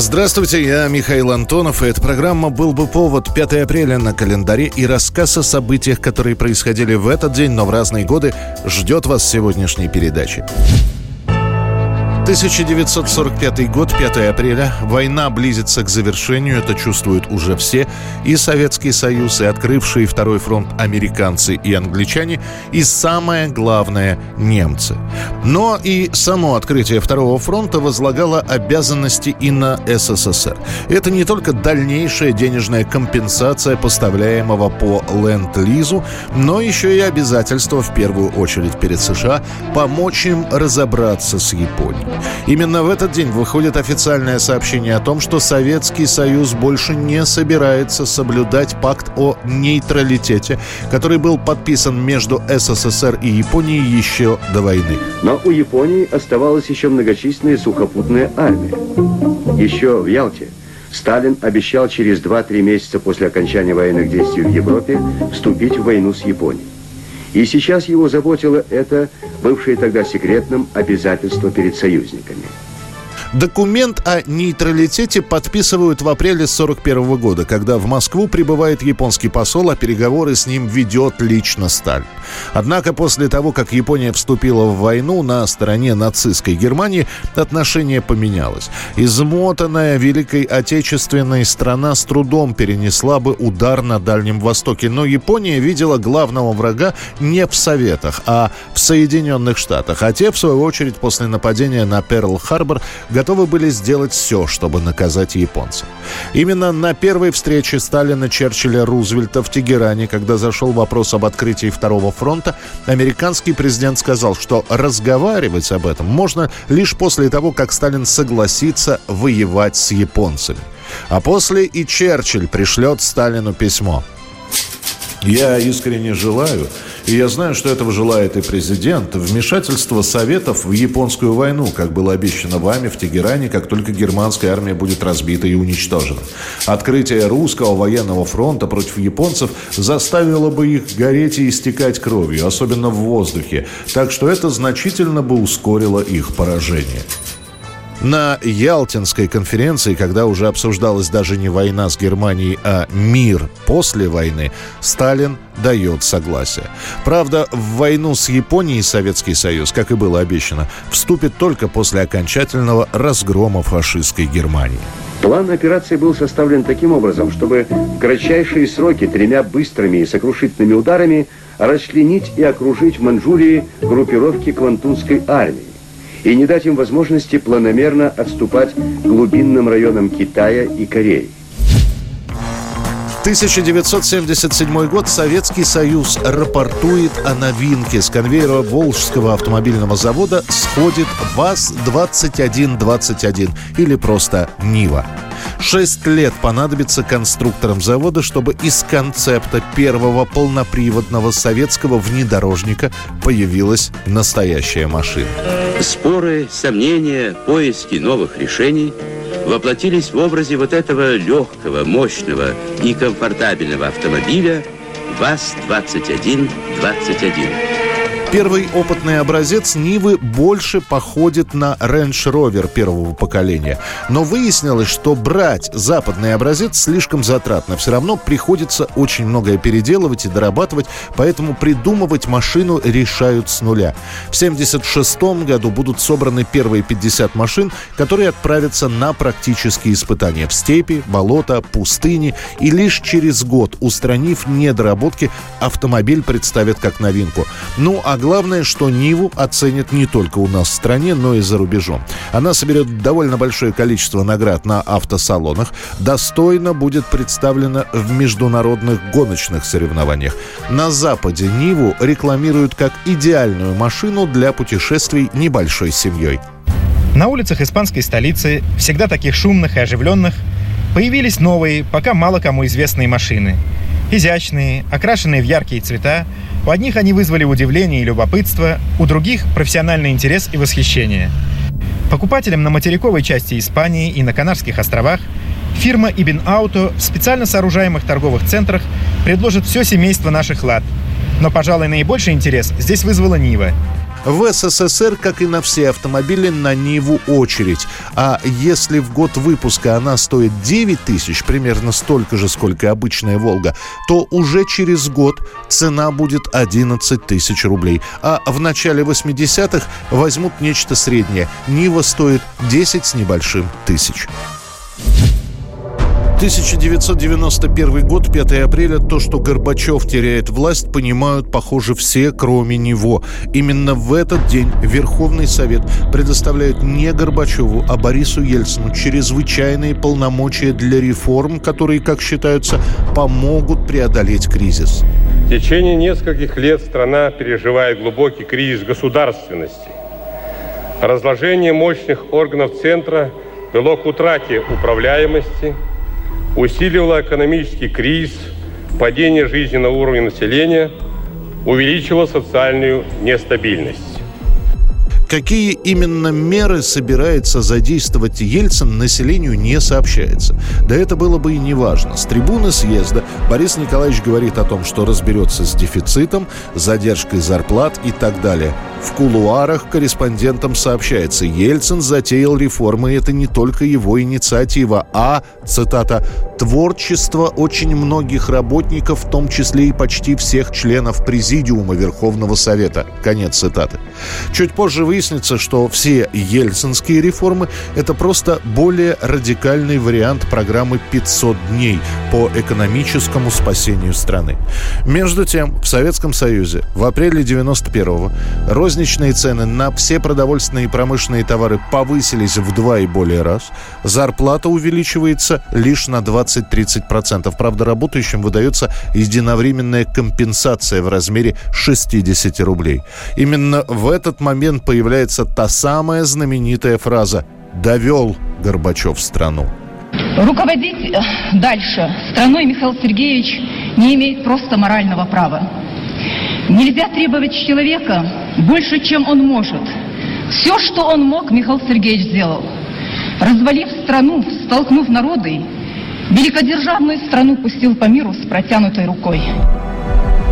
Здравствуйте, я Михаил Антонов, и эта программа «Был бы повод» 5 апреля на календаре и рассказ о событиях, которые происходили в этот день, но в разные годы, ждет вас сегодняшней передаче. 1945 год, 5 апреля. Война близится к завершению, это чувствуют уже все. И Советский Союз, и открывшие второй фронт американцы и англичане, и самое главное – немцы. Но и само открытие второго фронта возлагало обязанности и на СССР. Это не только дальнейшая денежная компенсация поставляемого по ленд-лизу, но еще и обязательство в первую очередь перед США помочь им разобраться с Японией. Именно в этот день выходит официальное сообщение о том, что Советский Союз больше не собирается соблюдать пакт о нейтралитете, который был подписан между СССР и Японией еще до войны. Но у Японии оставалась еще многочисленная сухопутная армия. Еще в Ялте Сталин обещал через 2-3 месяца после окончания военных действий в Европе вступить в войну с Японией. И сейчас его заботило это, бывшее тогда секретным, обязательство перед союзниками – Документ о нейтралитете подписывают в апреле 1941 года, когда в Москву прибывает японский посол, а переговоры с ним ведет лично Сталин. Однако после того, как Япония вступила в войну на стороне нацистской Германии, отношение поменялось. Измотанная Великой Отечественной страна с трудом перенесла бы удар на Дальнем Востоке, но Япония видела главного врага не в Советах, а в Соединенных Штатах, а те, в свою очередь, после нападения на Перл-Харбор готовы были сделать все, чтобы наказать японцев. Именно на первой встрече Сталина, Черчилля, Рузвельта в Тегеране, когда зашел вопрос об открытии Второго фронта, американский президент сказал, что разговаривать об этом можно лишь после того, как Сталин согласится воевать с японцами. А после и Черчилль пришлет Сталину письмо. Я искренне желаю, и я знаю, что этого желает и президент, вмешательство Советов в японскую войну, как было обещано вами в Тегеране, как только германская армия будет разбита и уничтожена. Открытие русского военного фронта против японцев заставило бы их гореть и истекать кровью, особенно в воздухе, так что это значительно бы ускорило их поражение. На Ялтинской конференции, когда уже обсуждалась даже не война с Германией, а мир после войны, Сталин дает согласие. Правда, в войну с Японией Советский Союз, как и было обещано, вступит только после окончательного разгрома фашистской Германии. План операции был составлен таким образом, чтобы в кратчайшие сроки тремя быстрыми и сокрушительными ударами расчленить и окружить в Манчжурии группировки Квантунской армии и не дать им возможности планомерно отступать глубинным районам Китая и Кореи. 1977 год Советский Союз рапортует о новинке. С конвейера Волжского автомобильного завода сходит ВАЗ-2121 или просто Нива. Шесть лет понадобится конструкторам завода, чтобы из концепта первого полноприводного советского внедорожника появилась настоящая машина. Споры, сомнения, поиски новых решений воплотились в образе вот этого легкого, мощного и комфортабельного автомобиля ВАЗ-2121. Первый опытный образец Нивы больше походит на Range Rover первого поколения. Но выяснилось, что брать западный образец слишком затратно. Все равно приходится очень многое переделывать и дорабатывать, поэтому придумывать машину решают с нуля. В 1976 году будут собраны первые 50 машин, которые отправятся на практические испытания в степи, болота, пустыни. И лишь через год, устранив недоработки, автомобиль представят как новинку. Ну а главное, что Ниву оценят не только у нас в стране, но и за рубежом. Она соберет довольно большое количество наград на автосалонах, достойно будет представлена в международных гоночных соревнованиях. На Западе Ниву рекламируют как идеальную машину для путешествий небольшой семьей. На улицах испанской столицы, всегда таких шумных и оживленных, появились новые, пока мало кому известные машины. Изящные, окрашенные в яркие цвета, у одних они вызвали удивление и любопытство, у других – профессиональный интерес и восхищение. Покупателям на материковой части Испании и на Канарских островах фирма Ibn Auto в специально сооружаемых торговых центрах предложит все семейство наших лад. Но, пожалуй, наибольший интерес здесь вызвала Нива – в СССР, как и на все автомобили, на Ниву очередь. А если в год выпуска она стоит 9 тысяч, примерно столько же, сколько обычная «Волга», то уже через год цена будет 11 тысяч рублей. А в начале 80-х возьмут нечто среднее. Нива стоит 10 с небольшим тысяч. 1991 год, 5 апреля, то, что Горбачев теряет власть, понимают, похоже, все, кроме него. Именно в этот день Верховный Совет предоставляет не Горбачеву, а Борису Ельцину чрезвычайные полномочия для реформ, которые, как считаются, помогут преодолеть кризис. В течение нескольких лет страна переживает глубокий кризис государственности. Разложение мощных органов центра вело к утрате управляемости – усиливала экономический кризис, падение жизненного уровня населения, увеличивала социальную нестабильность. Какие именно меры собирается задействовать Ельцин, населению не сообщается. Да это было бы и не важно. С трибуны съезда Борис Николаевич говорит о том, что разберется с дефицитом, задержкой зарплат и так далее. В кулуарах корреспондентам сообщается, Ельцин затеял реформы, это не только его инициатива, а, цитата, «творчество очень многих работников, в том числе и почти всех членов Президиума Верховного Совета». Конец цитаты. Чуть позже выяснится, что все ельцинские реформы – это просто более радикальный вариант программы «500 дней» по экономическому спасению страны. Между тем, в Советском Союзе в апреле 91-го розничные цены на все продовольственные и промышленные товары повысились в два и более раз. Зарплата увеличивается лишь на 20-30%. Правда, работающим выдается единовременная компенсация в размере 60 рублей. Именно в этот момент появляется та самая знаменитая фраза «довел Горбачев страну». Руководить э, дальше страной Михаил Сергеевич не имеет просто морального права. Нельзя требовать человека больше, чем он может. Все, что он мог, Михаил Сергеевич сделал. Развалив страну, столкнув народы, великодержавную страну пустил по миру с протянутой рукой.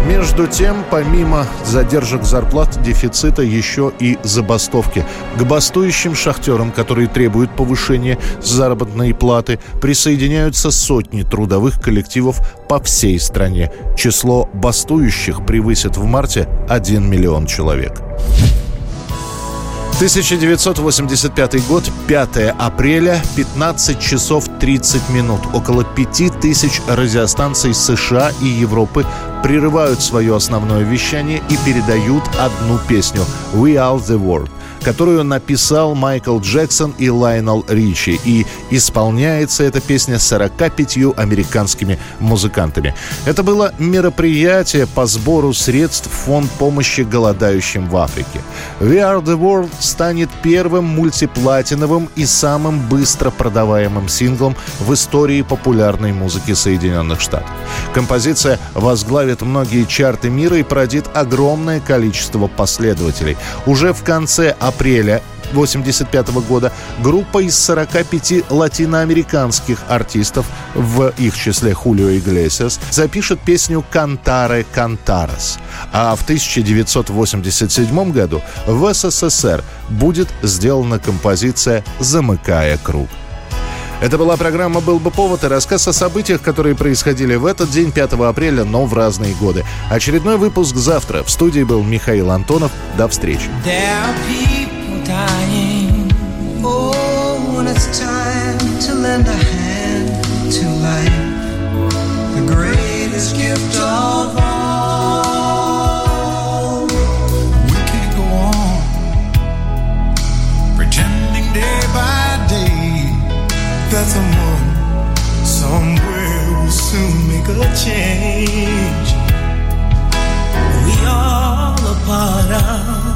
Между тем, помимо задержек зарплат, дефицита еще и забастовки. К бастующим шахтерам, которые требуют повышения заработной платы, присоединяются сотни трудовых коллективов по всей стране. Число бастующих превысит в марте 1 миллион человек. 1985 год, 5 апреля, 15 часов 30 минут. Около 5000 радиостанций США и Европы прерывают свое основное вещание и передают одну песню «We are the world» которую написал Майкл Джексон и Лайнел Ричи. И исполняется эта песня 45 американскими музыкантами. Это было мероприятие по сбору средств в фонд помощи голодающим в Африке. We Are The World станет первым мультиплатиновым и самым быстро продаваемым синглом в истории популярной музыки Соединенных Штатов. Композиция возглавит многие чарты мира и породит огромное количество последователей. Уже в конце апреля апреля 1985 года группа из 45 латиноамериканских артистов, в их числе Хулио Иглесиас, запишет песню «Кантаре Кантарес». А в 1987 году в СССР будет сделана композиция «Замыкая круг». Это была программа «Был бы повод» и рассказ о событиях, которые происходили в этот день, 5 апреля, но в разные годы. Очередной выпуск завтра. В студии был Михаил Антонов. До встречи. dying. Oh, when it's time to lend a hand to life, the greatest gift of all. We can't go on pretending day by day that someone somewhere will soon make a change. We all are part of